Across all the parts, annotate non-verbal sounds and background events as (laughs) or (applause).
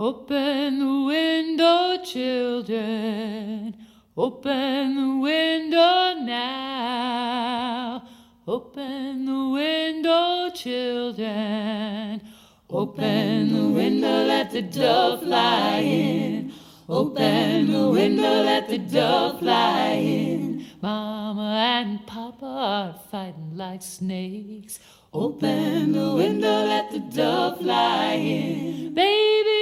Open the window, children. Open the window now. Open the window, children. Open the window, let the dove fly in. Open the window, let the dove fly in. Mama and Papa are fighting like snakes. Open the window, let the dove fly in. Baby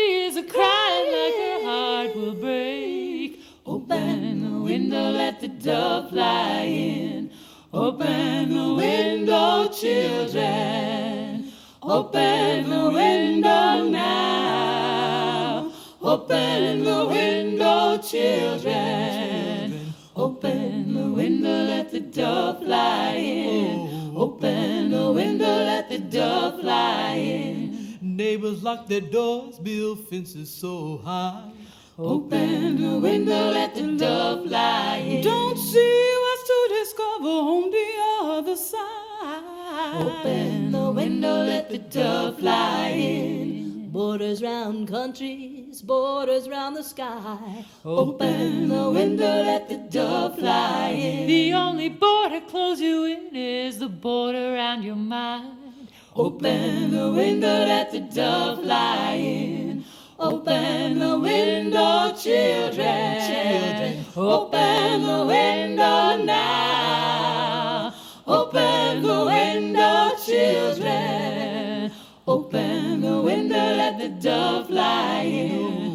like heart will break. Open the window, let the dove fly in. Open the window, children. Open the window now. Open the window, children. Open the window, let the dove fly in. Open the window, let the dove fly in. Neighbors lock their doors, build fences so high. Open the window, let the dove fly in. Don't see what's to discover on the other side. Open the window, let the dove fly in. Borders round countries, borders round the sky. Open the window, let the dove fly in. The only border close you in is the border around your mind. Open the window, let the dove fly in. Open the window, children. children. Open the window now. Open the window, children. Open the window, let the dove fly in.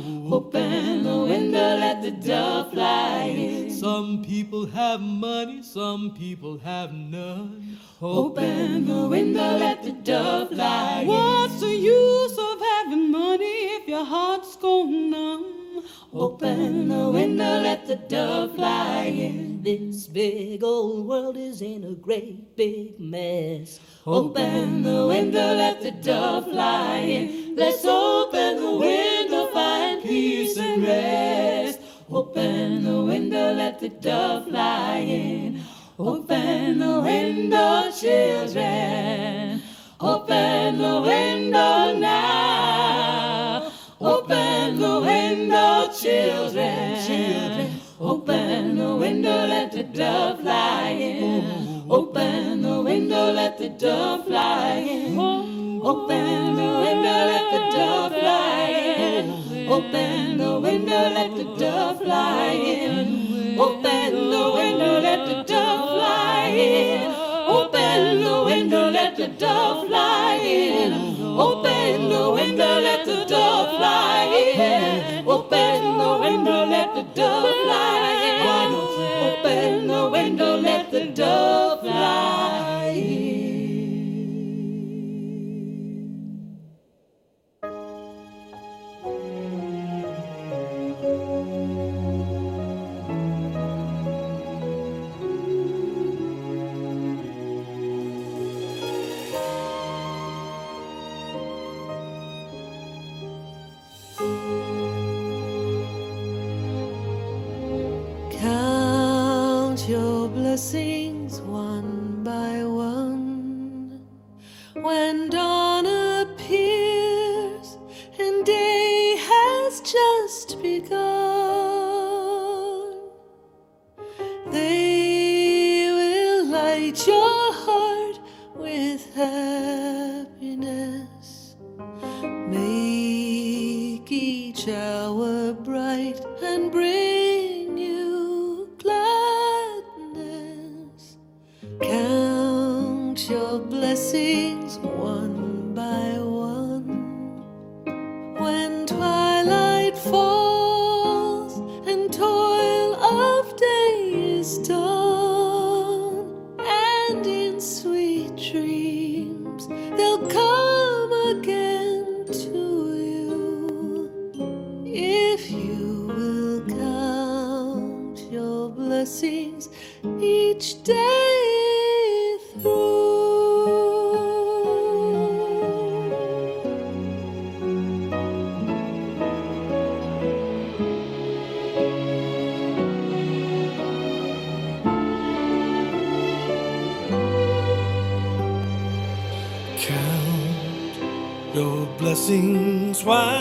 Open the window, let the dove fly in. Some people have money, some people have none. Open the window, let the dove fly in. What's the use of having money if your heart's gone numb? Open the window, let the dove fly in. This big old world is in a great big mess. Open the window, let the dove fly in. Let's open the window, find peace and rest. Open the window, let the dove fly in. Open the window, children. Open the window now. Open the window, children. children. Open the window, let the dove fly in. Open the window, let the dove fly in. Open the window, let the dove fly in. Open the window, let the dove fly in. Open the window, let the dove fly in. Open the window, let the dove fly in. Open the window, let the dove fly in. Open the window, let the dove fly in. Open the window, let the dove fly why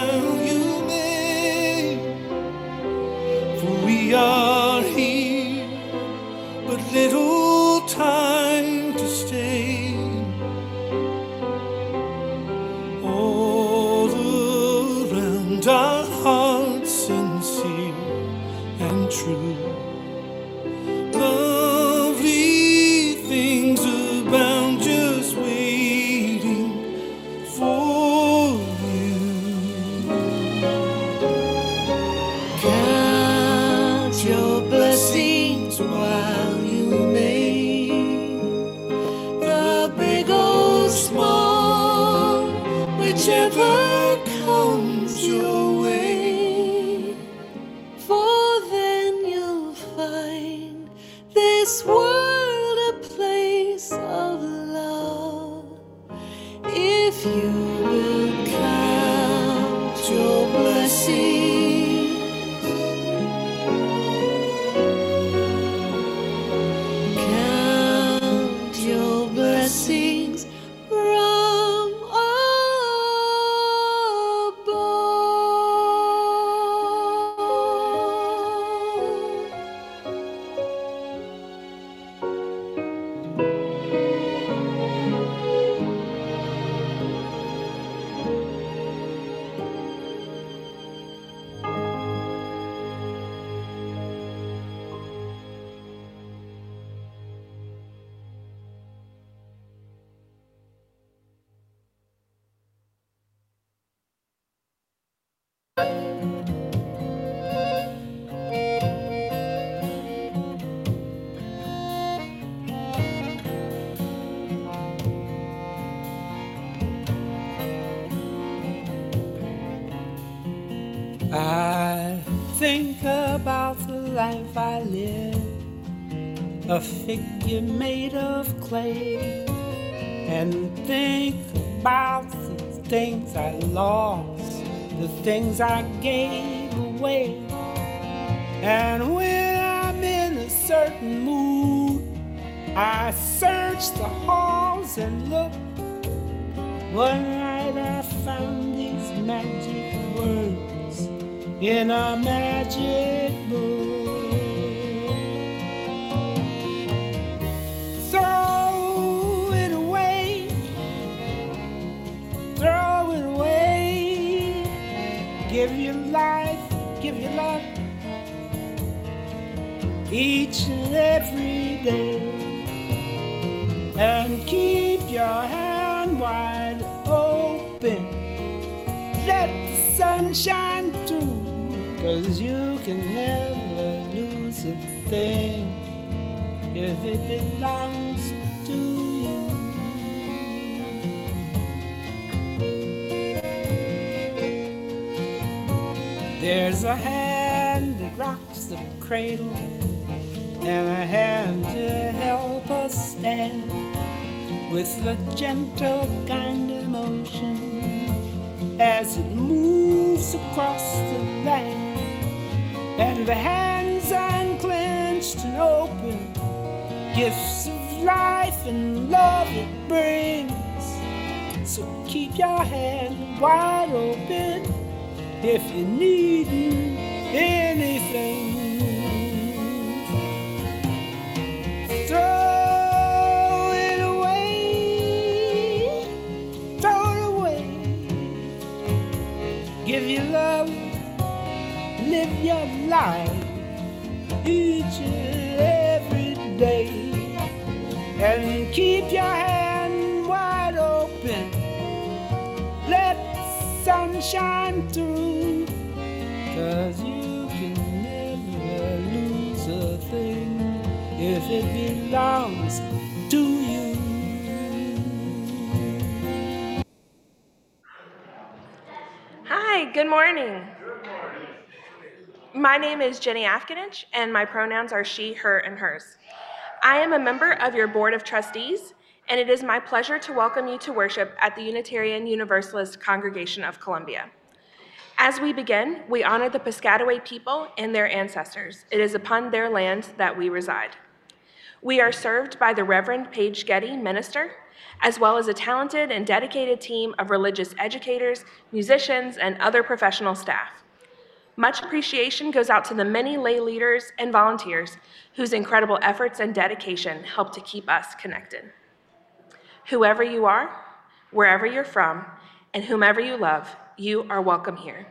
life I live, a figure made of clay, and think about the things I lost, the things I gave away. And when I'm in a certain mood, I search the halls and look. One night I found these magic words in a magic book. Give your life, give your love each and every day. And keep your hand wide open. Let the sun shine through. Cause you can never lose a thing if it belongs There's a hand that rocks the cradle and a hand to help us stand with a gentle kind of motion as it moves across the land. And the hands unclenched and open, gifts of life and love it brings. So keep your hand wide open if you need anything. Throw it away, throw it away. Give your love, live your life each and every day, and keep your hand wide open. Let sunshine through, it belongs to you. Hi, good morning. My name is Jenny Afkinich, and my pronouns are she, her, and hers. I am a member of your Board of Trustees, and it is my pleasure to welcome you to worship at the Unitarian Universalist Congregation of Columbia. As we begin, we honor the Piscataway people and their ancestors. It is upon their land that we reside. We are served by the Reverend Paige Getty, minister, as well as a talented and dedicated team of religious educators, musicians, and other professional staff. Much appreciation goes out to the many lay leaders and volunteers whose incredible efforts and dedication help to keep us connected. Whoever you are, wherever you're from, and whomever you love, you are welcome here.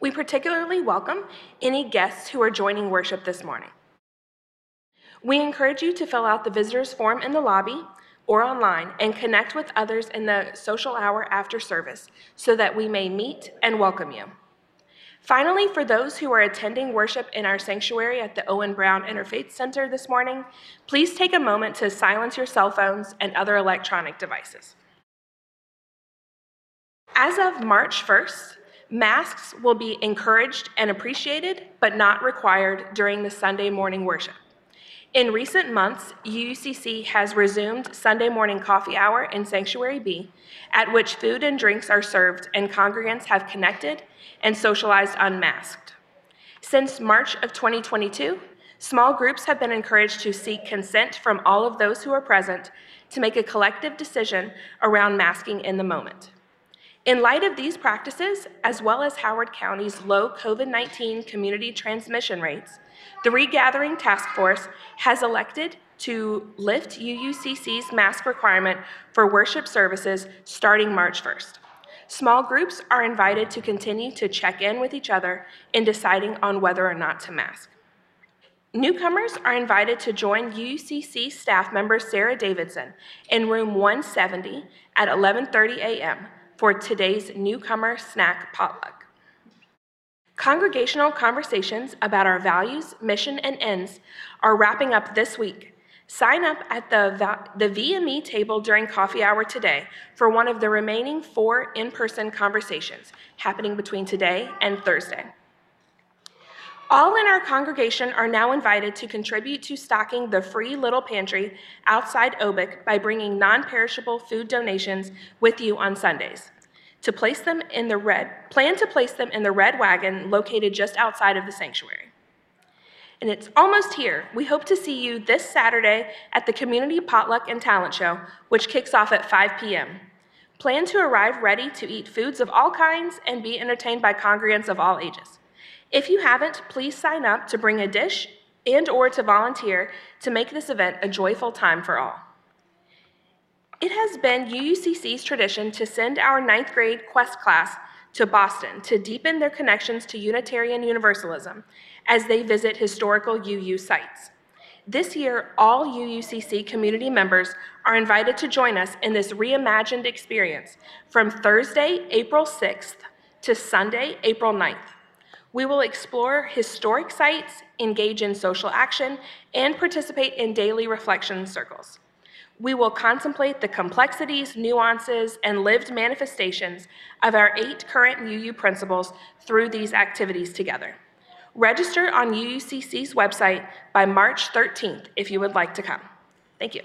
We particularly welcome any guests who are joining worship this morning. We encourage you to fill out the visitors form in the lobby or online and connect with others in the social hour after service so that we may meet and welcome you. Finally, for those who are attending worship in our sanctuary at the Owen Brown Interfaith Center this morning, please take a moment to silence your cell phones and other electronic devices. As of March 1st, masks will be encouraged and appreciated, but not required during the Sunday morning worship. In recent months, UUCC has resumed Sunday morning coffee hour in Sanctuary B, at which food and drinks are served and congregants have connected and socialized unmasked. Since March of 2022, small groups have been encouraged to seek consent from all of those who are present to make a collective decision around masking in the moment. In light of these practices, as well as Howard County's low COVID 19 community transmission rates, the Regathering Task Force has elected to lift UUCC's mask requirement for worship services starting March 1st. Small groups are invited to continue to check in with each other in deciding on whether or not to mask. Newcomers are invited to join UUCC staff member Sarah Davidson in room 170 at 11:30 a.m. for today's newcomer snack potluck. Congregational conversations about our values, mission, and ends are wrapping up this week. Sign up at the, the VME table during coffee hour today for one of the remaining four in person conversations happening between today and Thursday. All in our congregation are now invited to contribute to stocking the free little pantry outside OBIC by bringing non perishable food donations with you on Sundays. To place them in the red, plan to place them in the red wagon located just outside of the sanctuary. And it's almost here. We hope to see you this Saturday at the Community Potluck and Talent Show, which kicks off at 5 p.m. Plan to arrive ready to eat foods of all kinds and be entertained by congregants of all ages. If you haven't, please sign up to bring a dish and or to volunteer to make this event a joyful time for all. It has been UUCC's tradition to send our ninth grade Quest class to Boston to deepen their connections to Unitarian Universalism as they visit historical UU sites. This year, all UUCC community members are invited to join us in this reimagined experience from Thursday, April 6th to Sunday, April 9th. We will explore historic sites, engage in social action, and participate in daily reflection circles. We will contemplate the complexities, nuances, and lived manifestations of our eight current UU principles through these activities together. Register on UUCC's website by March 13th if you would like to come. Thank you.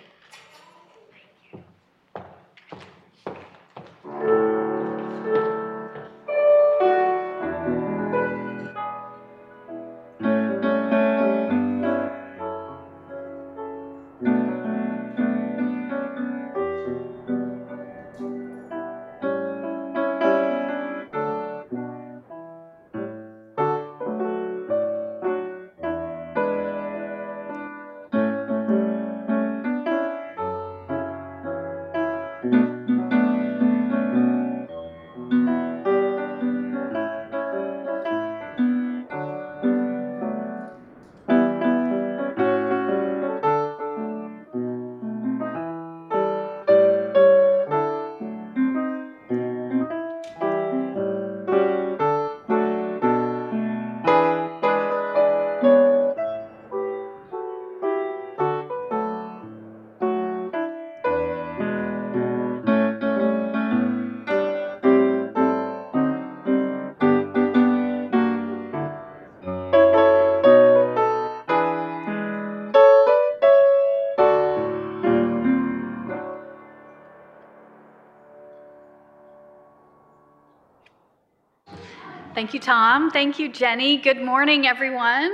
Thank you, Tom. Thank you, Jenny. Good morning, everyone.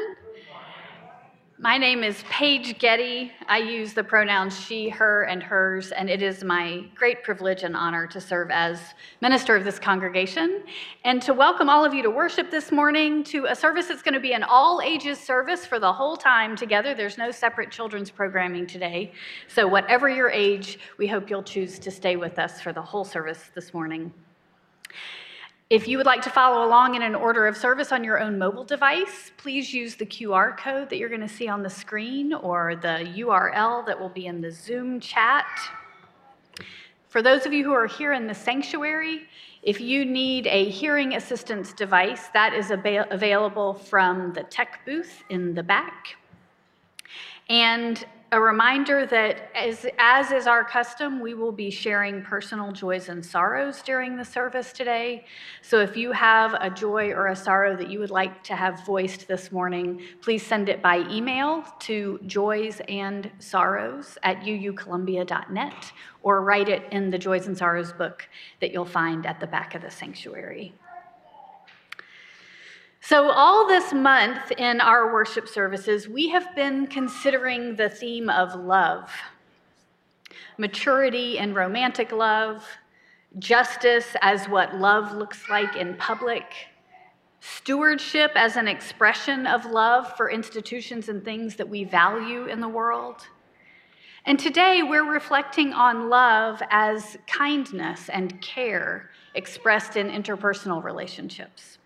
My name is Paige Getty. I use the pronouns she, her, and hers, and it is my great privilege and honor to serve as minister of this congregation and to welcome all of you to worship this morning to a service that's going to be an all ages service for the whole time together. There's no separate children's programming today. So, whatever your age, we hope you'll choose to stay with us for the whole service this morning. If you would like to follow along in an order of service on your own mobile device, please use the QR code that you're going to see on the screen or the URL that will be in the Zoom chat. For those of you who are here in the sanctuary, if you need a hearing assistance device, that is available from the tech booth in the back. And a reminder that, as, as is our custom, we will be sharing personal joys and sorrows during the service today. So if you have a joy or a sorrow that you would like to have voiced this morning, please send it by email to joysandsorrows at uucolumbia.net or write it in the Joys and Sorrows book that you'll find at the back of the sanctuary. So, all this month in our worship services, we have been considering the theme of love maturity and romantic love, justice as what love looks like in public, stewardship as an expression of love for institutions and things that we value in the world. And today we're reflecting on love as kindness and care expressed in interpersonal relationships.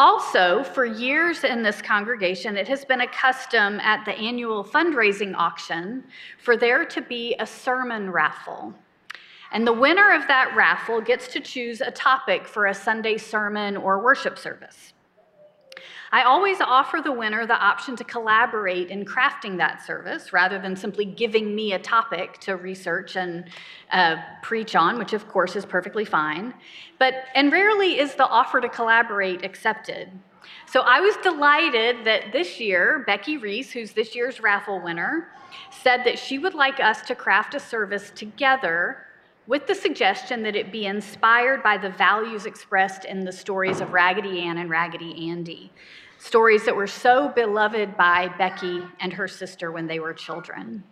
Also, for years in this congregation, it has been a custom at the annual fundraising auction for there to be a sermon raffle. And the winner of that raffle gets to choose a topic for a Sunday sermon or worship service. I always offer the winner the option to collaborate in crafting that service rather than simply giving me a topic to research and uh, preach on, which of course is perfectly fine. But, and rarely is the offer to collaborate accepted. So I was delighted that this year, Becky Reese, who's this year's raffle winner, said that she would like us to craft a service together with the suggestion that it be inspired by the values expressed in the stories of Raggedy Ann and Raggedy Andy stories that were so beloved by Becky and her sister when they were children.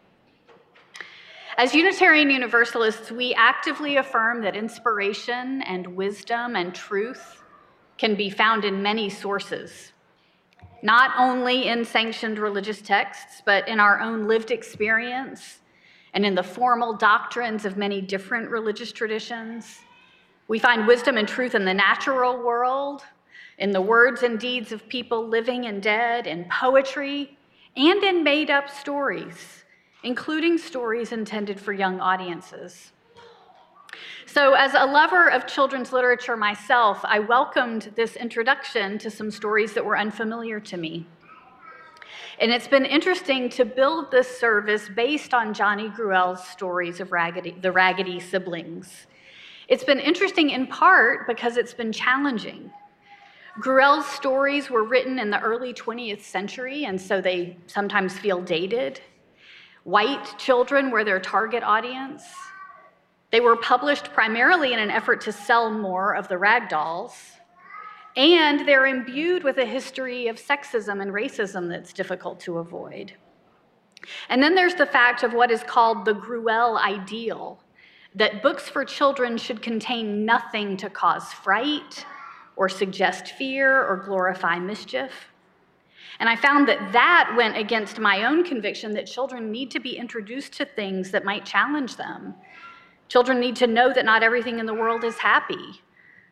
As Unitarian Universalists, we actively affirm that inspiration and wisdom and truth can be found in many sources, not only in sanctioned religious texts, but in our own lived experience and in the formal doctrines of many different religious traditions. We find wisdom and truth in the natural world, in the words and deeds of people living and dead, in poetry, and in made up stories, including stories intended for young audiences. So, as a lover of children's literature myself, I welcomed this introduction to some stories that were unfamiliar to me. And it's been interesting to build this service based on Johnny Gruelle's stories of Raggedy, the Raggedy siblings. It's been interesting in part because it's been challenging. Gruelle's stories were written in the early 20th century, and so they sometimes feel dated. White children were their target audience. They were published primarily in an effort to sell more of the rag dolls. And they're imbued with a history of sexism and racism that's difficult to avoid. And then there's the fact of what is called the Gruelle ideal that books for children should contain nothing to cause fright or suggest fear or glorify mischief. And I found that that went against my own conviction that children need to be introduced to things that might challenge them. Children need to know that not everything in the world is happy.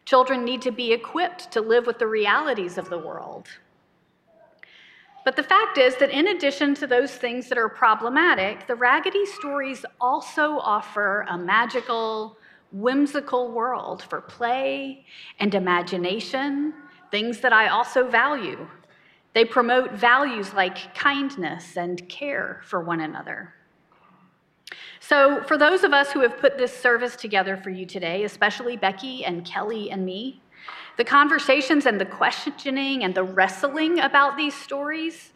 Children need to be equipped to live with the realities of the world. But the fact is that in addition to those things that are problematic, the Raggedy stories also offer a magical, whimsical world for play and imagination, things that I also value. They promote values like kindness and care for one another. So, for those of us who have put this service together for you today, especially Becky and Kelli and me, the conversations and the questioning and the wrestling about these stories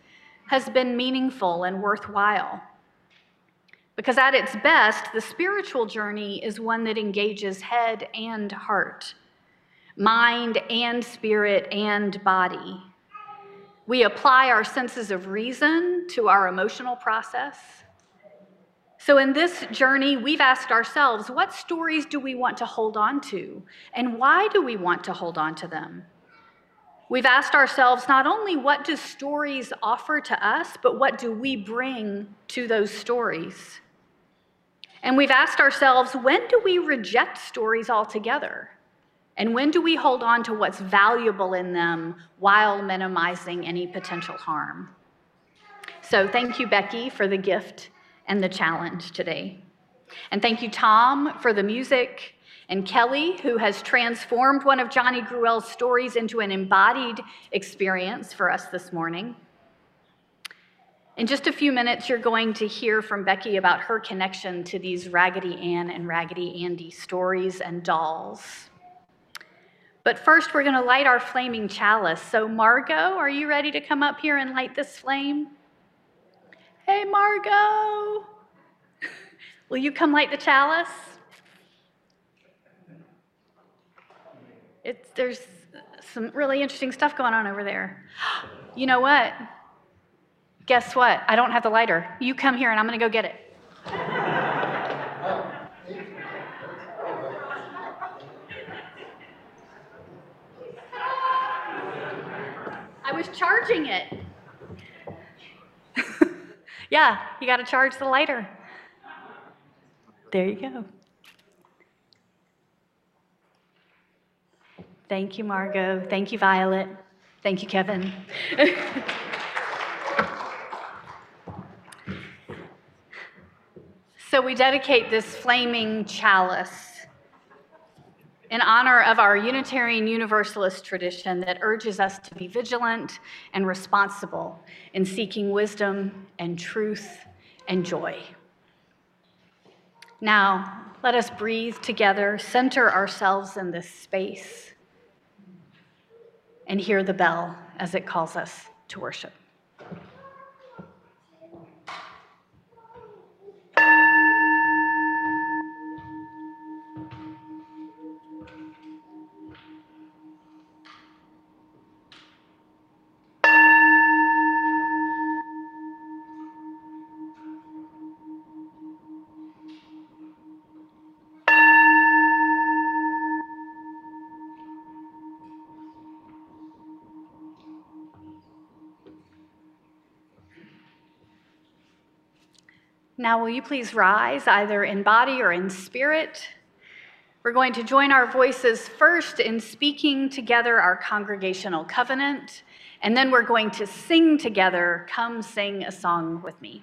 has been meaningful and worthwhile. Because at its best, the spiritual journey is one that engages head and heart, mind and spirit and body. We apply our senses of reason to our emotional process. So, in this journey, we've asked ourselves what stories do we want to hold on to? And why do we want to hold on to them? We've asked ourselves not only what do stories offer to us, but what do we bring to those stories? And we've asked ourselves when do we reject stories altogether? And when do we hold on to what's valuable in them while minimizing any potential harm? So, thank you, Becky, for the gift and the challenge today. And thank you, Tom, for the music, and Kelli, who has transformed one of Johnny Gruelle's stories into an embodied experience for us this morning. In just a few minutes, you're going to hear from Becky about her connection to these Raggedy Ann and Raggedy Andy stories and dolls. But first, we're going to light our flaming chalice. So, Margot, are you ready to come up here and light this flame? Hey, Margot. (laughs) Will you come light the chalice? It's, there's some really interesting stuff going on over there. (gasps) You know what? Guess what? I don't have the lighter. You come here and I'm going to go get it. I was charging it. (laughs) Yeah, you got to charge the lighter. There you go. Thank you, Margot. Thank you, Violet. Thank you, Kevin. (laughs) so we dedicate this flaming chalice in honor of our Unitarian Universalist tradition that urges us to be vigilant and responsible in seeking wisdom and truth and joy. Now, let us breathe together, center ourselves in this space, and hear the bell as it calls us to worship. Now, will you please rise, either in body or in spirit? We're going to join our voices first in speaking together our congregational covenant, and then we're going to sing together, Come Sing a Song with Me.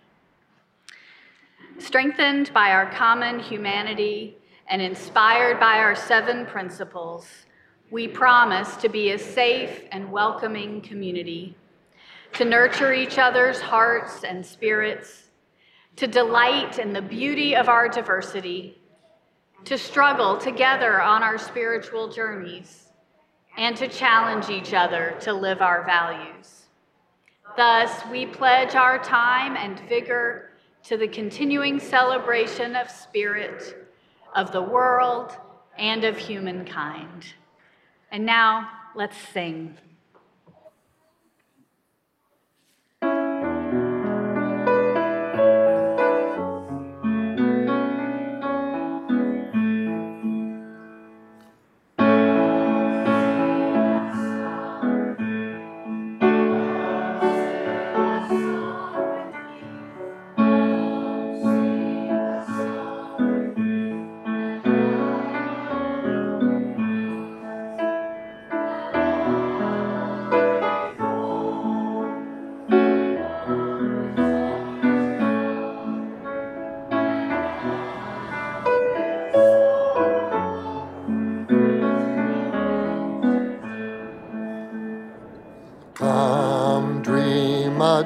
Strengthened by our common humanity and inspired by our seven principles, we promise to be a safe and welcoming community, to nurture each other's hearts and spirits to delight in the beauty of our diversity, to struggle together on our spiritual journeys, and to challenge each other to live our values. Thus, we pledge our time and vigor to the continuing celebration of spirit, of the world, and of humankind. And now, let's sing.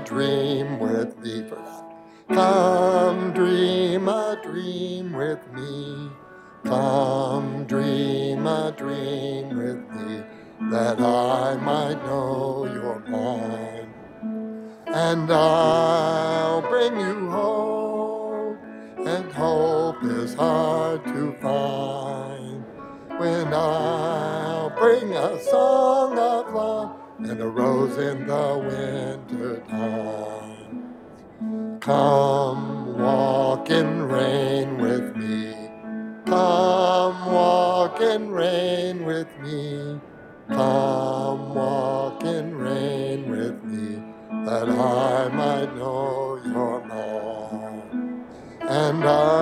dream with me, Come dream a dream with me. Come dream a dream with me, that I might know you're. And I in the winter time. Come walk in rain with me. Come walk in rain with me. Come walk in rain with me, that I might know your love. And I'll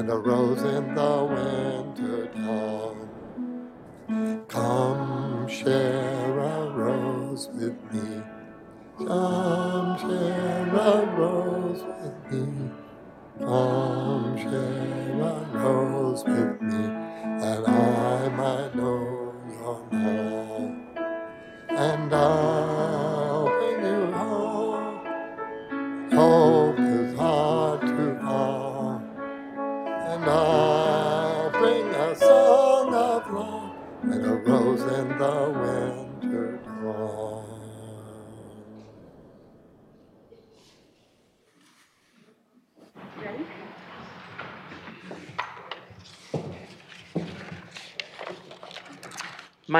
and a rose in the winter dawn. Come share a rose with me.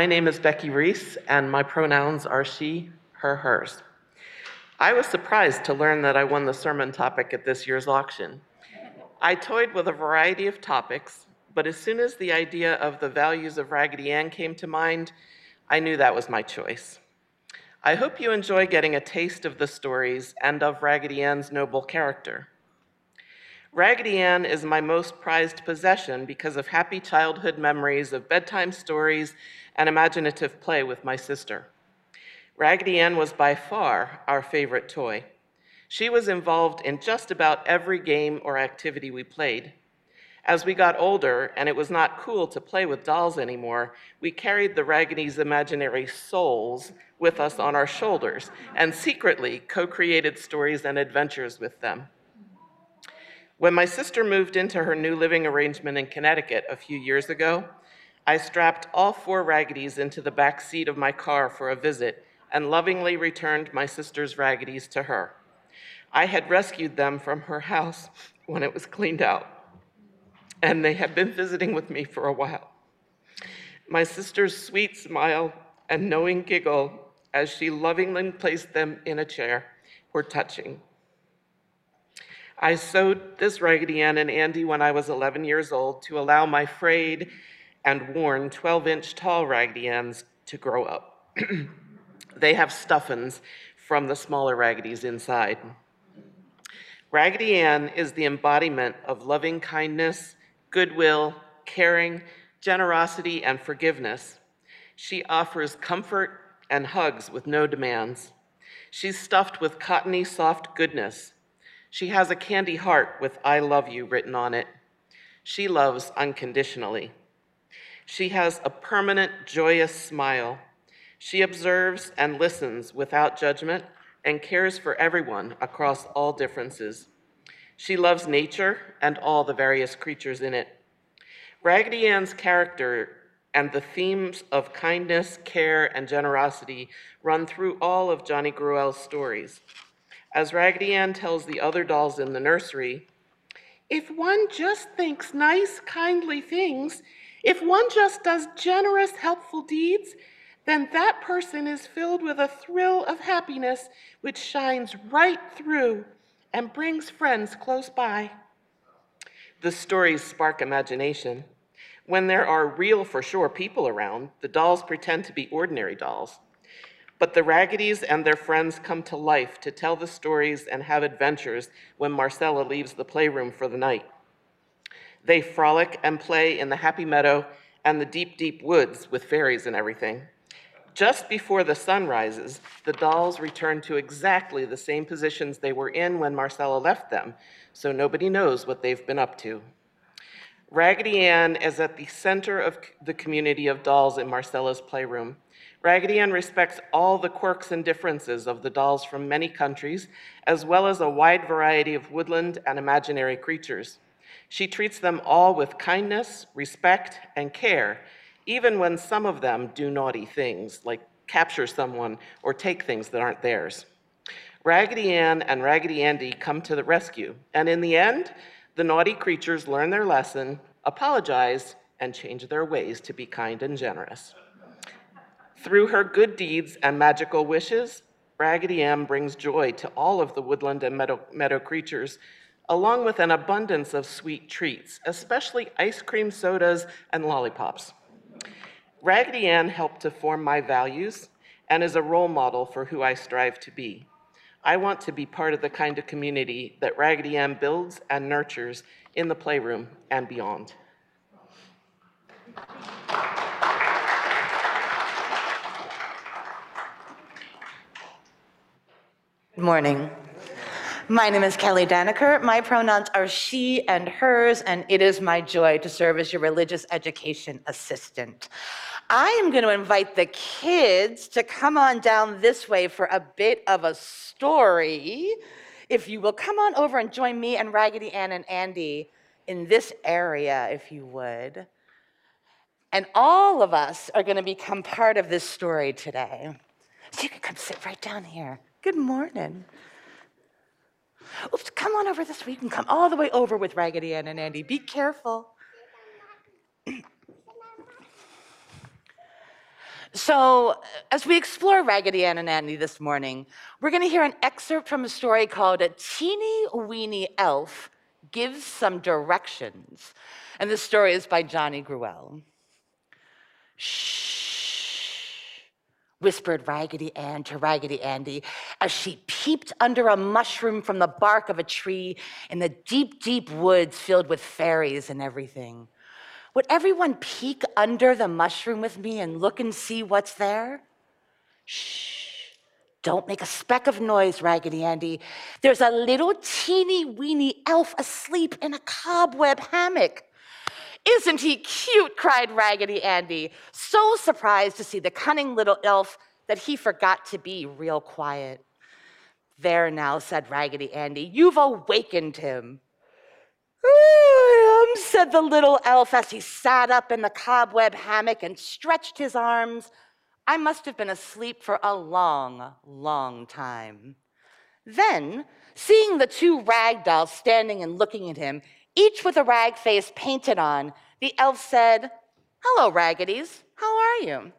My name is Becky Reese, and my pronouns are she, her, hers. I was surprised to learn that I won the sermon topic at this year's auction. I toyed with a variety of topics, but as soon as the idea of the values of Raggedy Ann came to mind, I knew that was my choice. I hope you enjoy getting a taste of the stories and of Raggedy Ann's noble character. Raggedy Ann is my most prized possession because of happy childhood memories of bedtime stories and imaginative play with my sister. Raggedy Ann was by far our favorite toy. She was involved in just about every game or activity we played. As we got older and it was not cool to play with dolls anymore, we carried the Raggedy's imaginary souls with us on our shoulders and secretly co created stories and adventures with them. When my sister moved into her new living arrangement in Connecticut a few years ago, I strapped all four Raggedy's into the back seat of my car for a visit and lovingly returned my sister's Raggedy's to her. I had rescued them from her house when it was cleaned out, and they had been visiting with me for a while. My sister's sweet smile and knowing giggle as she lovingly placed them in a chair were touching. I sewed this Raggedy Ann and Andy when I was 11 years old to allow my frayed and worn 12 inch tall Raggedy Anns to grow up. (clears throat) they have stuffins from the smaller Raggedy's inside. Raggedy Ann is the embodiment of loving kindness, goodwill, caring, generosity, and forgiveness. She offers comfort and hugs with no demands. She's stuffed with cottony, soft goodness. She has a candy heart with I love you written on it. She loves unconditionally. She has a permanent, joyous smile. She observes and listens without judgment and cares for everyone across all differences. She loves nature and all the various creatures in it. Raggedy Ann's character and the themes of kindness, care, and generosity run through all of Johnny Gruelle's stories. As Raggedy Ann tells the other dolls in the nursery, if one just thinks nice, kindly things, if one just does generous, helpful deeds, then that person is filled with a thrill of happiness which shines right through and brings friends close by. The stories spark imagination. When there are real, for sure, people around, the dolls pretend to be ordinary dolls. But the Raggedy's and their friends come to life to tell the stories and have adventures when Marcella leaves the playroom for the night. They frolic and play in the happy meadow and the deep, deep woods with fairies and everything. Just before the sun rises, the dolls return to exactly the same positions they were in when Marcella left them, so nobody knows what they've been up to. Raggedy Ann is at the center of the community of dolls in Marcella's playroom. Raggedy Ann respects all the quirks and differences of the dolls from many countries, as well as a wide variety of woodland and imaginary creatures. She treats them all with kindness, respect, and care, even when some of them do naughty things, like capture someone or take things that aren't theirs. Raggedy Ann and Raggedy Andy come to the rescue, and in the end, the naughty creatures learn their lesson, apologize, and change their ways to be kind and generous. Through her good deeds and magical wishes, Raggedy Ann brings joy to all of the woodland and meadow, meadow creatures, along with an abundance of sweet treats, especially ice cream sodas and lollipops. Raggedy Ann helped to form my values and is a role model for who I strive to be. I want to be part of the kind of community that Raggedy Ann builds and nurtures in the playroom and beyond. Good morning. My name is Kelli Danaker. My pronouns are she and hers, and it is my joy to serve as your religious education assistant. I am going to invite the kids to come on down this way for a bit of a story. If you will come on over and join me and Raggedy Ann and Andy in this area, if you would. And all of us are going to become part of this story today. So you can come sit right down here. Good morning. Oops, come on over this way. You can come all the way over with Raggedy Ann and Andy. Be careful. So, as we explore Raggedy Ann and Andy this morning, we're going to hear an excerpt from a story called A Teeny Weeny Elf Gives Some Directions. And this story is by Johnny Gruelle. Shh, whispered Raggedy Ann to Raggedy Andy as she peeped under a mushroom from the bark of a tree in the deep, deep woods filled with fairies and everything. Would everyone peek under the mushroom with me and look and see what's there? Shh. Don't make a speck of noise, Raggedy Andy. There's a little teeny weeny elf asleep in a cobweb hammock. Isn't he cute? cried Raggedy Andy, so surprised to see the cunning little elf that he forgot to be real quiet. There now, said Raggedy Andy, you've awakened him. I am, said the little elf as he sat up in the cobweb hammock and stretched his arms. I must have been asleep for a long, long time. Then, seeing the two rag dolls standing and looking at him, each with a rag face painted on, the elf said, Hello, Raggedy's. How are you?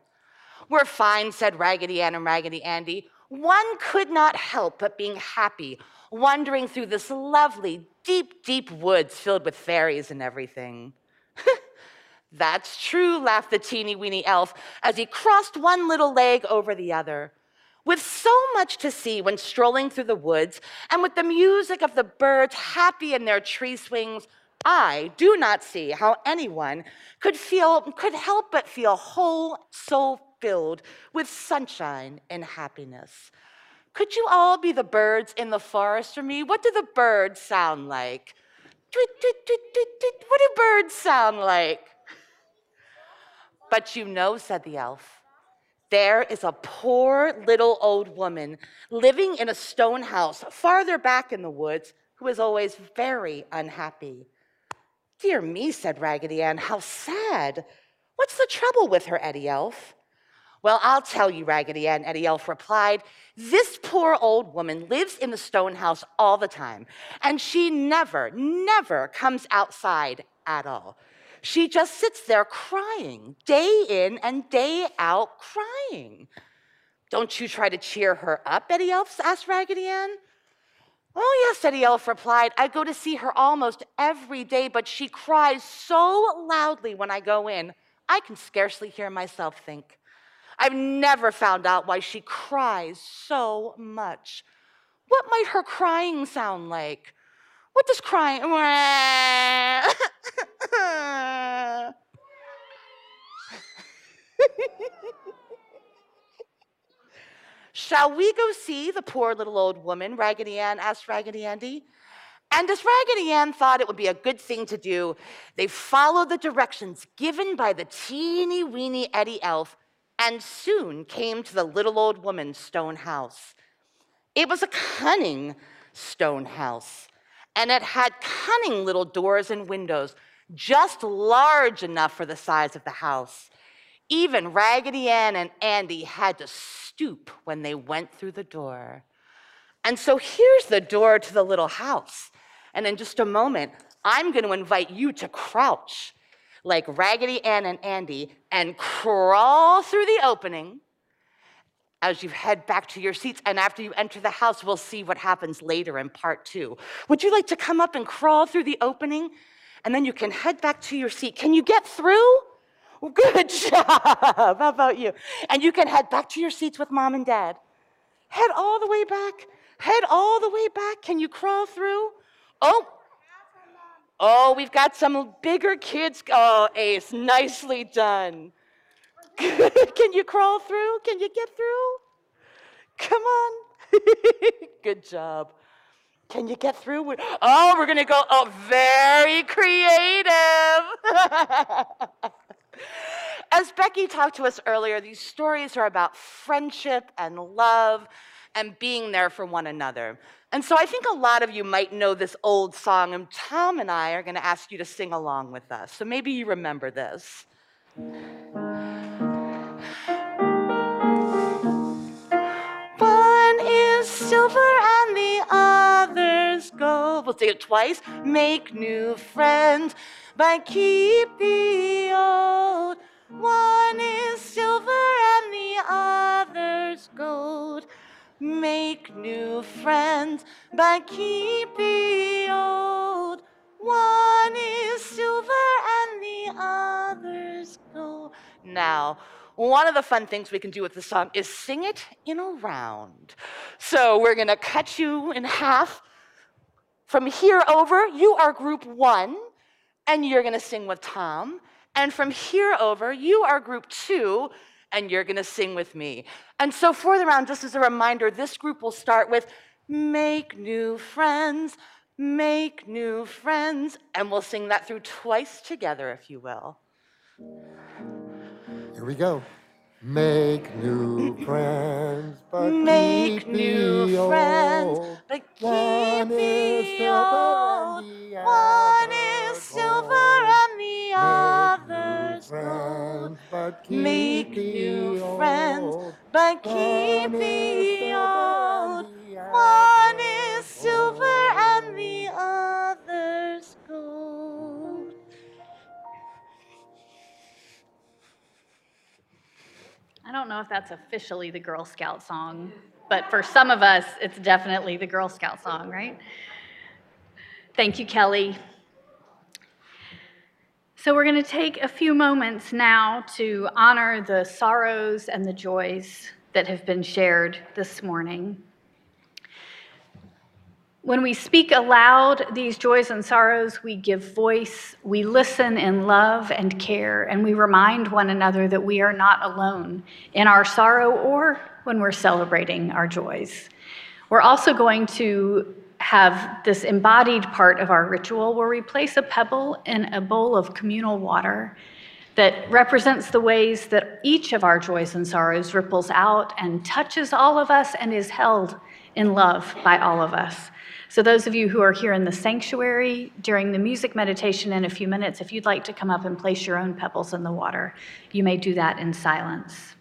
We're fine, said Raggedy Ann and Raggedy Andy. One could not help but being happy wandering through this lovely, deep, deep woods filled with fairies and everything. (laughs) That's true, laughed the teeny weeny elf as he crossed one little leg over the other. With so much to see when strolling through the woods, and with the music of the birds happy in their tree swings, I do not see how anyone could feel could help but feel whole, soul filled with sunshine and happiness. Could you all be the birds in the forest for me? What do the birds sound like? What do birds sound like? But you know, said the elf, there is a poor little old woman living in a stone house farther back in the woods who is always very unhappy. Dear me, said Raggedy Ann, how sad. What's the trouble with her, Eddie Elf? Well, I'll tell you, Raggedy Ann, Eddie Elf replied. This poor old woman lives in the stone house all the time, and she never, never comes outside at all. She just sits there crying, day in and day out, crying. Don't you try to cheer her up, Eddie Elf asked Raggedy Ann. Oh, yes, Eddie Elf replied. I go to see her almost every day, but she cries so loudly when I go in, I can scarcely hear myself think. I've never found out why she cries so much. What might her crying sound like? What does crying? (laughs) Shall we go see the poor little old woman? Raggedy Ann asked Raggedy Andy. And as Raggedy Ann thought it would be a good thing to do, they followed the directions given by the teeny weeny Eddie Elf and soon came to the little old woman's stone house. It was a cunning stone house, and it had cunning little doors and windows, just large enough for the size of the house. Even Raggedy Ann and Andy had to stoop when they went through the door. And so here's the door to the little house. And in just a moment, I'm going to invite you to crouch like Raggedy Ann and Andy and crawl through the opening as you head back to your seats. And after you enter the house, we'll see what happens later in part two. Would you like to come up and crawl through the opening? And then you can head back to your seat. Can you get through? Good (laughs) job. How about you? And you can head back to your seats with mom and dad. Head all the way back. Head all the way back. Can you crawl through? Oh, oh, we've got some bigger kids. Oh, Ace, nicely done. (laughs) Can you crawl through? Can you get through? Come on. (laughs) Good job. Can you get through? Oh, we're going to go. Oh, very creative. (laughs) As Becky talked to us earlier, these stories are about friendship and love and being there for one another. And so I think a lot of you might know this old song, and Tom and I are going to ask you to sing along with us. So maybe you remember this. Silver and the other's gold. We'll say it twice. Make new friends, but keep the old. One is silver and the other's gold. Make new friends, but keep the old. One is silver and the other's gold. Now, one of the fun things we can do with the song is sing it in a round. So we're going to cut you in half. From here over, you are group one, and you're going to sing with Tom. And from here over, you are group two, and you're going to sing with me. And so for the round, just as a reminder, this group will start with Make New Friends, Make New Friends, and we'll sing that through twice together, if you will. Here we go. Make new friends, but Make keep new the friends, old. but One keep is the silver old. and the One is silver and the other's gold. friends, but keep Make new friends, but keep One the old. One don't know if that's officially the Girl Scout song, but for some of us, it's definitely the Girl Scout song, right? Thank you, Kelli. So, we're going to take a few moments now to honor the sorrows and the joys that have been shared this morning. When we speak aloud these joys and sorrows, we give voice, we listen in love and care, and we remind one another that we are not alone in our sorrow or when we're celebrating our joys. We're also going to have this embodied part of our ritual where we place a pebble in a bowl of communal water that represents the ways that each of our joys and sorrows ripples out and touches all of us and is held in love by all of us. So, those of you who are here in the sanctuary during the music meditation in a few minutes, if you'd like to come up and place your own pebbles in the water, you may do that in silence.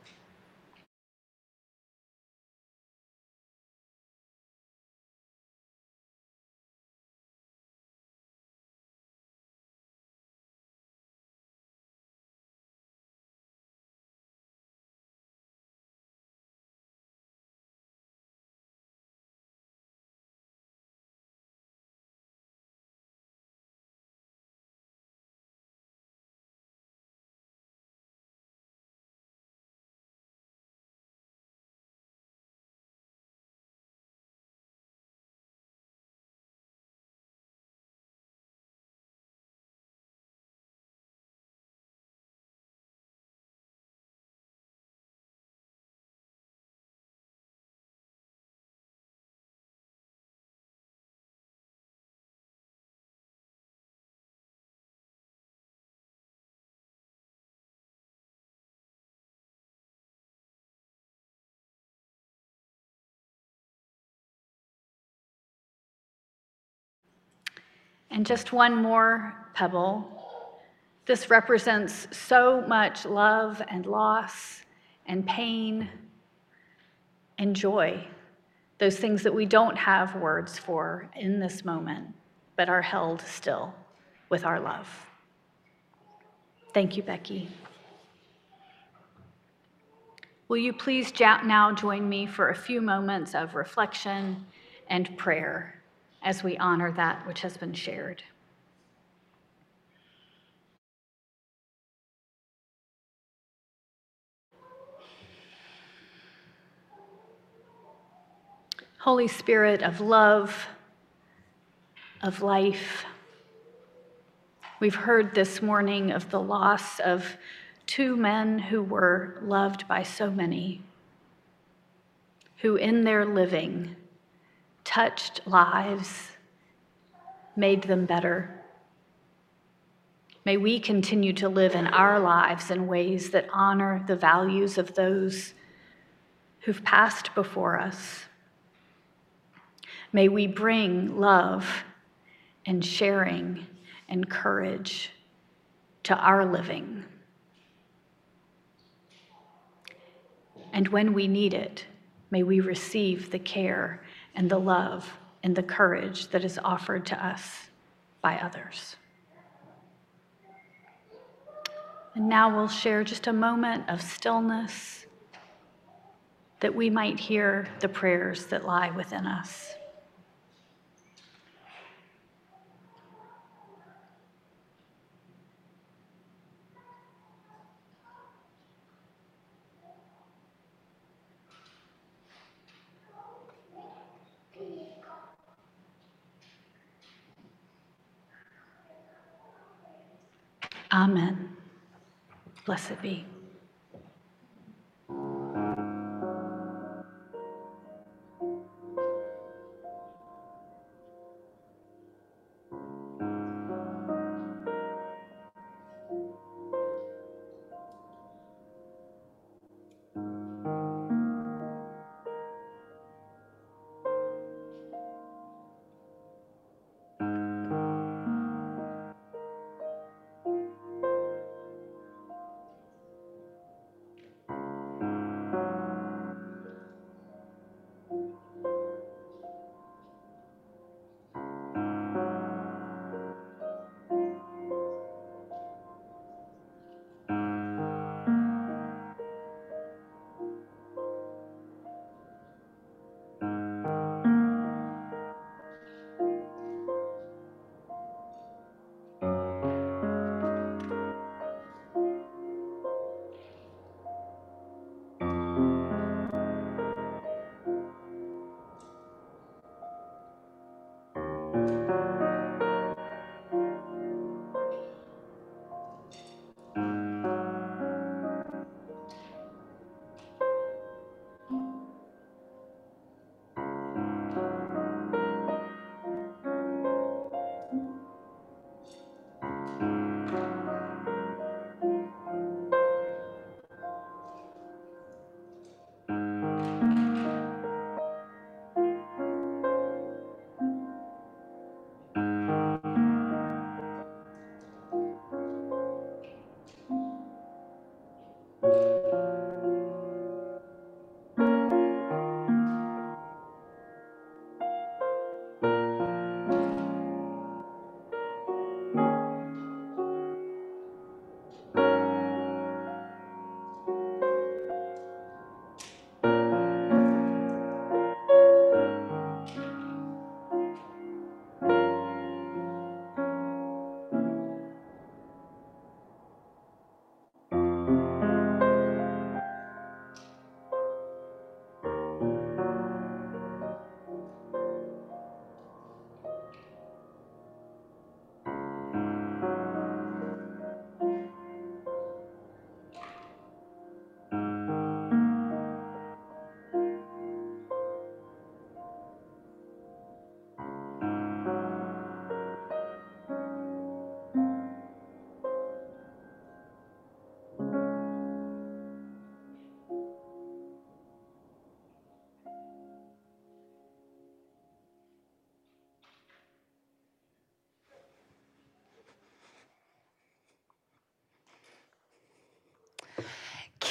And just one more pebble. This represents so much love and loss and pain and joy those things that we don't have words for in this moment, but are held still with our love. Thank you, Becky. Will you please now join me for a few moments of reflection and prayer as we honor that which has been shared? Holy Spirit of love, of life, we've heard this morning of the loss of two men who were loved by so many, who in their living touched lives, made them better. May we continue to live in our lives in ways that honor the values of those who've passed before us. May we bring love and sharing and courage to our living. And when we need it, may we receive the care and the love and the courage that is offered to us by others. And now we'll share just a moment of stillness that we might hear the prayers that lie within us. Amen. Blessed be.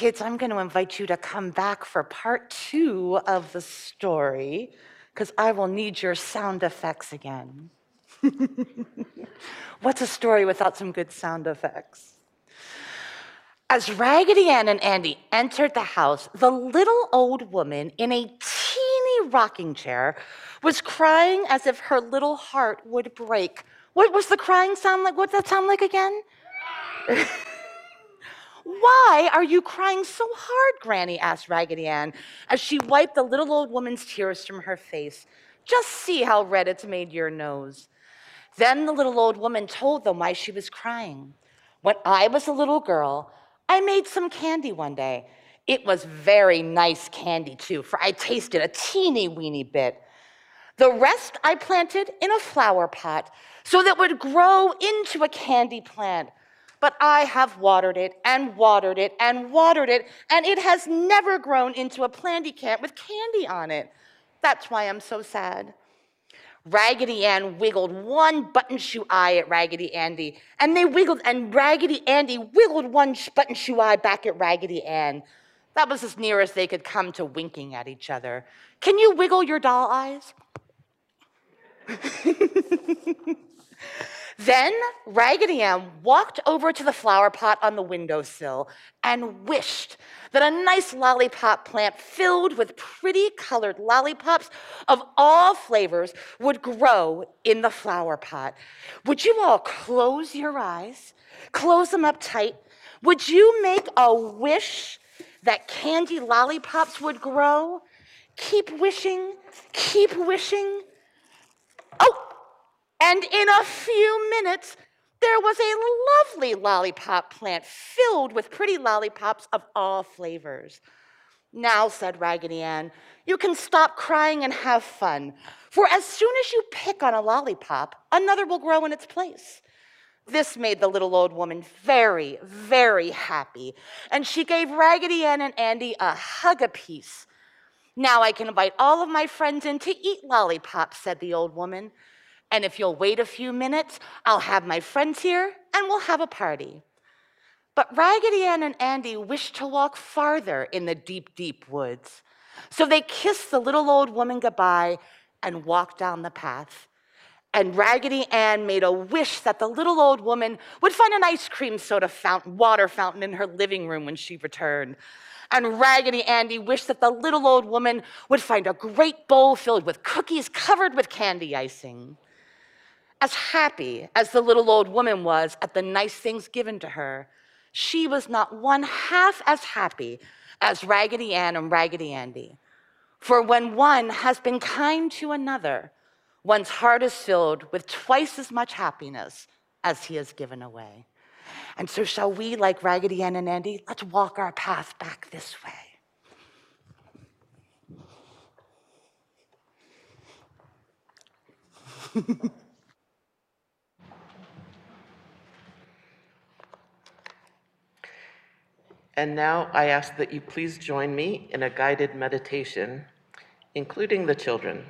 Kids, I'm going to invite you to come back for part two of the story because I will need your sound effects again. (laughs) What's a story without some good sound effects? As Raggedy Ann and Andy entered the house, the little old woman in a teeny rocking chair was crying as if her little heart would break. What was the crying sound like? What What's that sound like again? (laughs) Why are you crying so hard, Granny? asked Raggedy Ann as she wiped the little old woman's tears from her face. Just see how red it's made your nose. Then the little old woman told them why she was crying. When I was a little girl, I made some candy one day. It was very nice candy, too, for I tasted a teeny weeny bit. The rest I planted in a flower pot so that would grow into a candy plant. But I have watered it and watered it and watered it, and it has never grown into a planty can with candy on it. That's why I'm so sad. Raggedy Ann wiggled one button shoe eye at Raggedy Andy, and they wiggled, and Raggedy Andy wiggled one button shoe eye back at Raggedy Ann. That was as near as they could come to winking at each other. Can you wiggle your doll eyes? (laughs) Then Raggedy Ann walked over to the flower pot on the windowsill and wished that a nice lollipop plant filled with pretty colored lollipops of all flavors would grow in the flower pot. Would you all close your eyes? Close them up tight. Would you make a wish that candy lollipops would grow? Keep wishing, keep wishing. Oh, and in a few minutes, there was a lovely lollipop plant filled with pretty lollipops of all flavors. Now, said Raggedy Ann, you can stop crying and have fun, for as soon as you pick on a lollipop, another will grow in its place. This made the little old woman very, very happy, and she gave Raggedy Ann and Andy a hug apiece. Now I can invite all of my friends in to eat lollipops, said the old woman. And if you'll wait a few minutes, I'll have my friends here and we'll have a party. But Raggedy Ann and Andy wished to walk farther in the deep, deep woods. So they kissed the little old woman goodbye and walked down the path. And Raggedy Ann made a wish that the little old woman would find an ice cream soda fountain, water fountain in her living room when she returned. And Raggedy Andy wished that the little old woman would find a great bowl filled with cookies covered with candy icing. As happy as the little old woman was at the nice things given to her, she was not one half as happy as Raggedy Ann and Raggedy Andy. For when one has been kind to another, one's heart is filled with twice as much happiness as he has given away. And so, shall we, like Raggedy Ann and Andy, let's walk our path back this way. (laughs) And now I ask that you please join me in a guided meditation, including the children.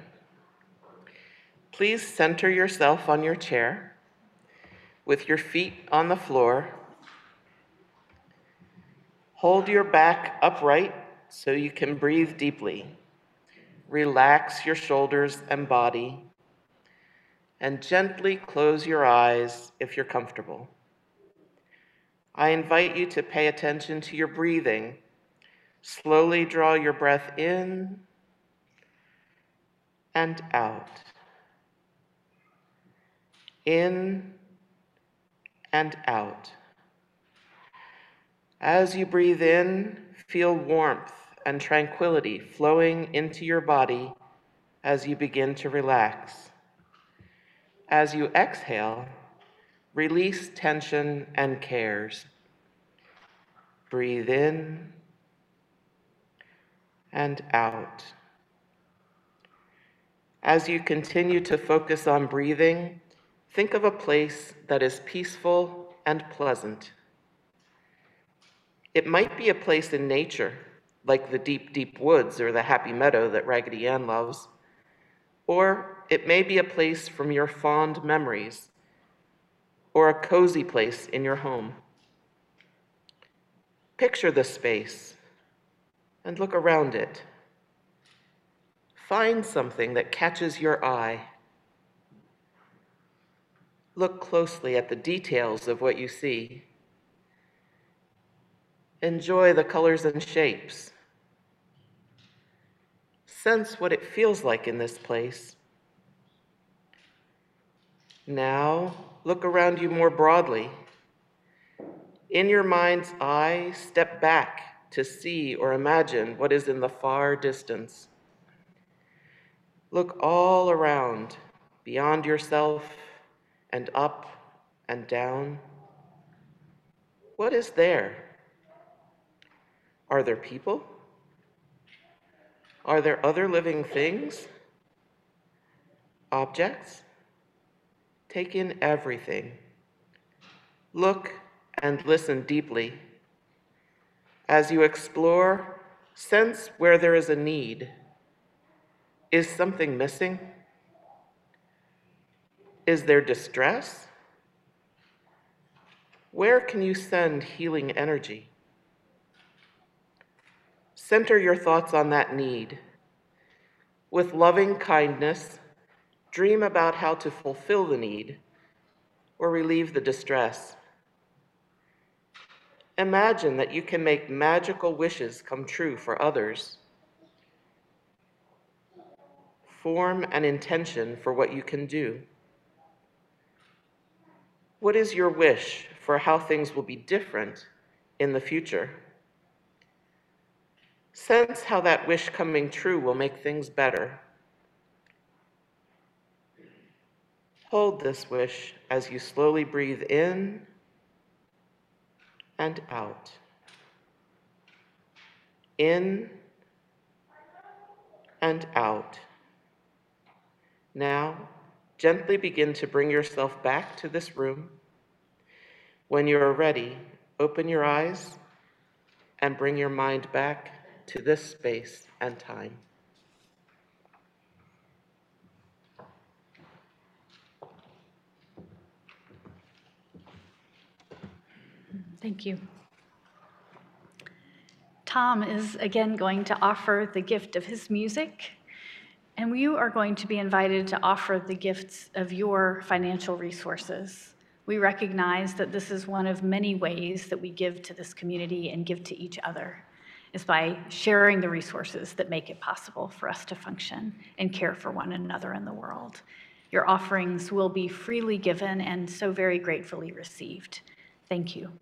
Please center yourself on your chair with your feet on the floor. Hold your back upright so you can breathe deeply. Relax your shoulders and body, and gently close your eyes if you're comfortable. I invite you to pay attention to your breathing. Slowly draw your breath in and out. In and out. As you breathe in, feel warmth and tranquility flowing into your body as you begin to relax. As you exhale, Release tension and cares. Breathe in and out. As you continue to focus on breathing, think of a place that is peaceful and pleasant. It might be a place in nature, like the deep, deep woods or the happy meadow that Raggedy Ann loves. Or it may be a place from your fond memories or a cozy place in your home. Picture the space and look around it. Find something that catches your eye. Look closely at the details of what you see. Enjoy the colors and shapes. Sense what it feels like in this place. Now, look around you more broadly. In your mind's eye, step back to see or imagine what is in the far distance. Look all around, beyond yourself, and up and down. What is there? Are there people? Are there other living things? Objects? Take in everything. Look and listen deeply. As you explore, sense where there is a need. Is something missing? Is there distress? Where can you send healing energy? Center your thoughts on that need. With loving kindness, dream about how to fulfill the need or relieve the distress. Imagine that you can make magical wishes come true for others. Form an intention for what you can do. What is your wish for how things will be different in the future? Sense how that wish coming true will make things better. Hold this wish as you slowly breathe in and out. In and out. Now, gently begin to bring yourself back to this room. When you are ready, open your eyes and bring your mind back to this space and time. Thank you. Tom is again going to offer the gift of his music, and you are going to be invited to offer the gifts of your financial resources. We recognize that this is one of many ways that we give to this community and give to each other, is by sharing the resources that make it possible for us to function and care for one another in the world. Your offerings will be freely given and so very gratefully received. Thank you.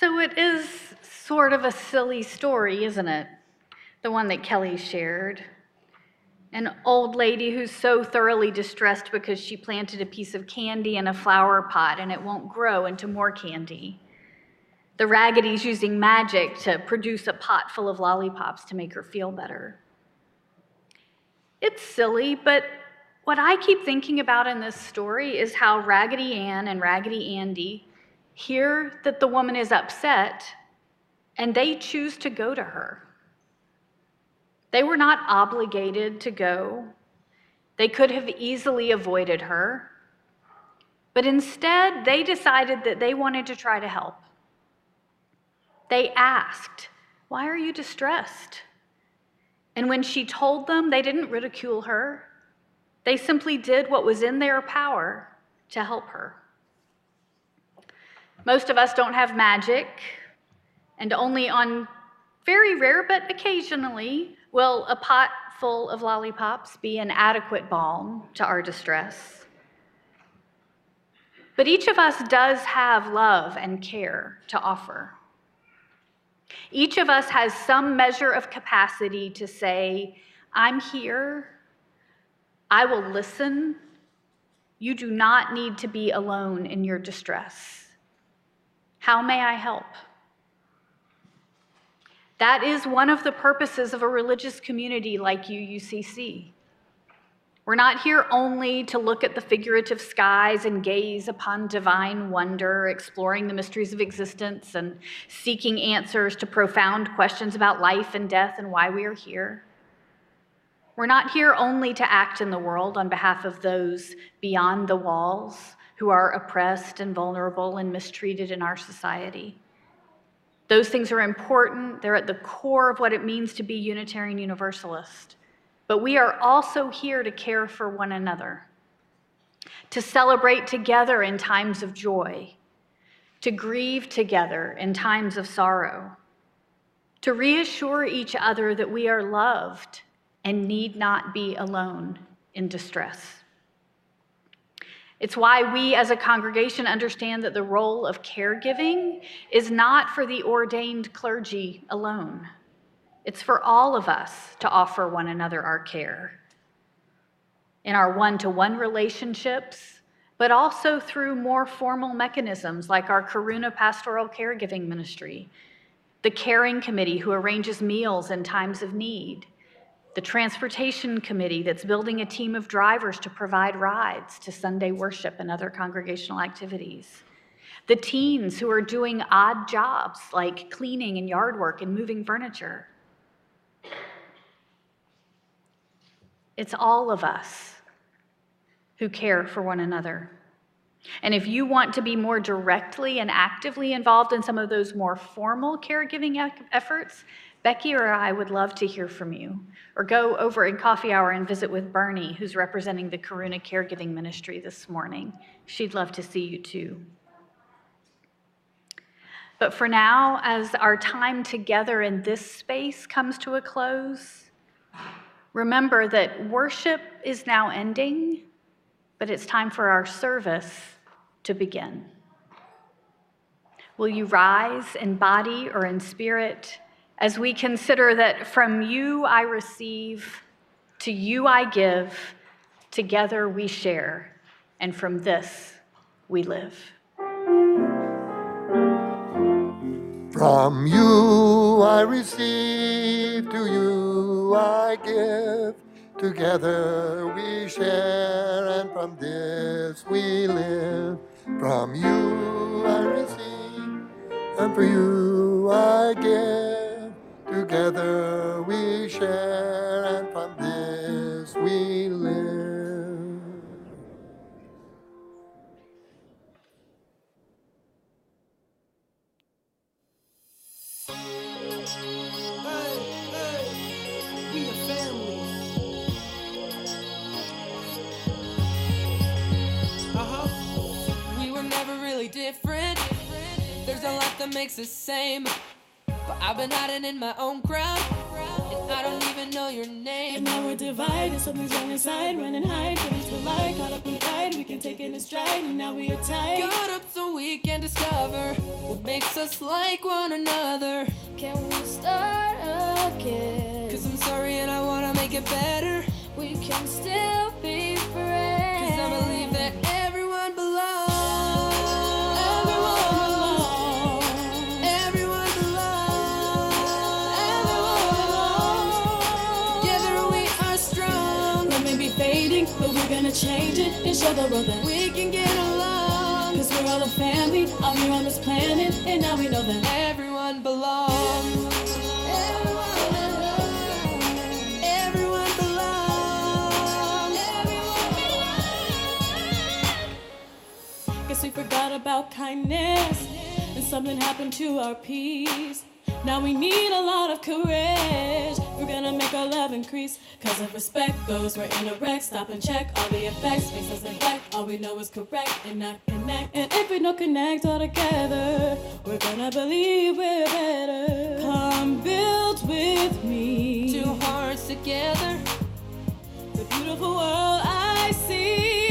So it is sort of a silly story, isn't it? The one that Kelli shared. An old lady who's so thoroughly distressed because she planted a piece of candy in a flower pot and it won't grow into more candy. The Raggedy's using magic to produce a pot full of lollipops to make her feel better. It's silly, but what I keep thinking about in this story is how Raggedy Ann and Raggedy Andy hear that the woman is upset and they choose to go to her. They were not obligated to go. They could have easily avoided her. But instead, they decided that they wanted to try to help. They asked, Why are you distressed? And when she told them, they didn't ridicule her. They simply did what was in their power to help her. Most of us don't have magic, and only on very rare but occasionally will a pot full of lollipops be an adequate balm to our distress. But each of us does have love and care to offer. Each of us has some measure of capacity to say, I'm here, I will listen. You do not need to be alone in your distress. How may I help? That is one of the purposes of a religious community like UUCC. We're not here only to look at the figurative skies and gaze upon divine wonder, exploring the mysteries of existence and seeking answers to profound questions about life and death and why we are here. We're not here only to act in the world on behalf of those beyond the walls who are oppressed and vulnerable and mistreated in our society. Those things are important, they're at the core of what it means to be Unitarian Universalist. But we are also here to care for one another, to celebrate together in times of joy, to grieve together in times of sorrow, to reassure each other that we are loved and need not be alone in distress. It's why we as a congregation understand that the role of caregiving is not for the ordained clergy alone. It's for all of us to offer one another our care. In our one to one relationships, but also through more formal mechanisms like our Karuna Pastoral Caregiving Ministry, the Caring Committee who arranges meals in times of need, the transportation committee that's building a team of drivers to provide rides to Sunday worship and other congregational activities. The teens who are doing odd jobs like cleaning and yard work and moving furniture. It's all of us who care for one another. And if you want to be more directly and actively involved in some of those more formal caregiving efforts, Becky or I would love to hear from you. Or go over in coffee hour and visit with Bernie, who's representing the Karuna Caregiving Ministry this morning. She'd love to see you too. But for now, as our time together in this space comes to a close, remember that worship is now ending, but it's time for our service to begin. Will you rise in body or in spirit? As we consider that from you I receive, to you I give, together we share, and from this we live. From you I receive, to you I give. Together we share, and from this we live. From you I receive, and for you I give. Together we share, and from this we live. Hey, hey, we a family. Uh-huh. We were never really different. There's a lot that makes us same. But I've been hiding in my own crowd. And I don't even know your name. And now we're divided, something's wrong inside. Run and hide, to lie, caught up in pride. We can take it stride, and now we are tight. Got up so we can discover what makes us like one another. Can we start again? Cause I'm sorry and I wanna make it better. We can still be friends. Gonna change it and show the world that We can get along. Cause we're all a family out here on this planet, and now we know that Everyone belongs. Everyone belongs. Guess we forgot about kindness, and something happened to our peace. Now we need a lot of courage. We're gonna make our love increase. Cause if respect goes, we're in a wreck. Stop and check all the effects. Makes us neglect. All we know is correct and not connect. And if we don't connect all together, we're gonna believe we're better. Come build with me. Two hearts together. The beautiful world I see.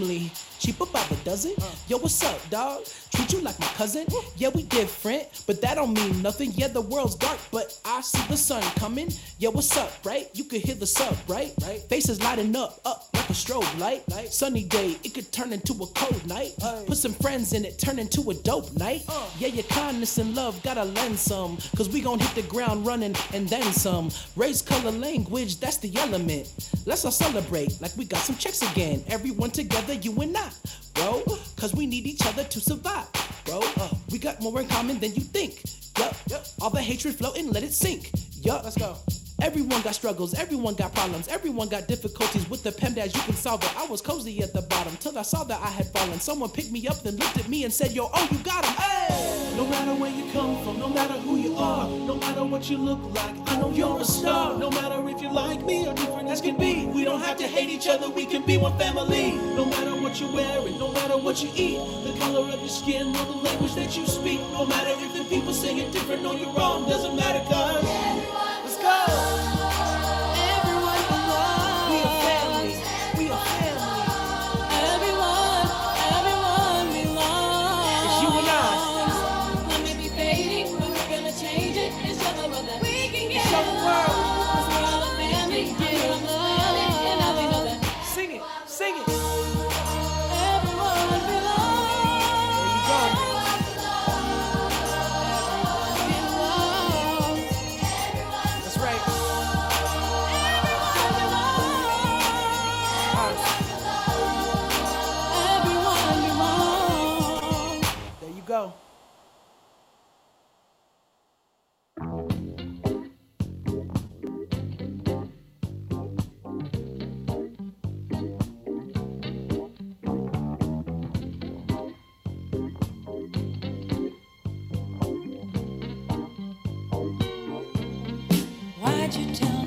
Family. Cheap about the dozen. Yo, what's up, dog? Treat you like my cousin. Yeah, we different, but that don't mean nothing. Yeah, the world's dark, but I see the sun coming. Yeah, what's up, right? You could hear the sub, right? Right. Faces lighting up, up like a strobe light. Sunny day, it could turn into a cold night. Put some friends in it, turn into a dope night. Uh. Yeah, your kindness and love gotta lend some. Cause we gon' hit the ground running and then some. Race, color, language, that's the element. Let's all celebrate like we got some checks again. Everyone together, you and I, bro. Cause we need each other to survive, bro. Uh, we got more in common than you think. Yup, all the hatred floating, let it sink. Yup, let's go. Everyone got struggles, everyone got problems, everyone got difficulties with the PEMDAS, you can solve it. I was cozy at the bottom till I saw that I had fallen. Someone picked me up, then looked at me and said, Yo, oh, you got him. Hey! No matter where you come from, no matter who you are, no matter what you look like, I know you're a star. No matter if you're like me or different as can be, we don't have to hate each other, we can be one family. No matter what you're wearing, no matter what you eat, the color of your skin or the language that you speak, no matter if the people say you're different or you're wrong, doesn't matter, cause you tell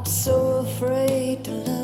I'm so afraid to love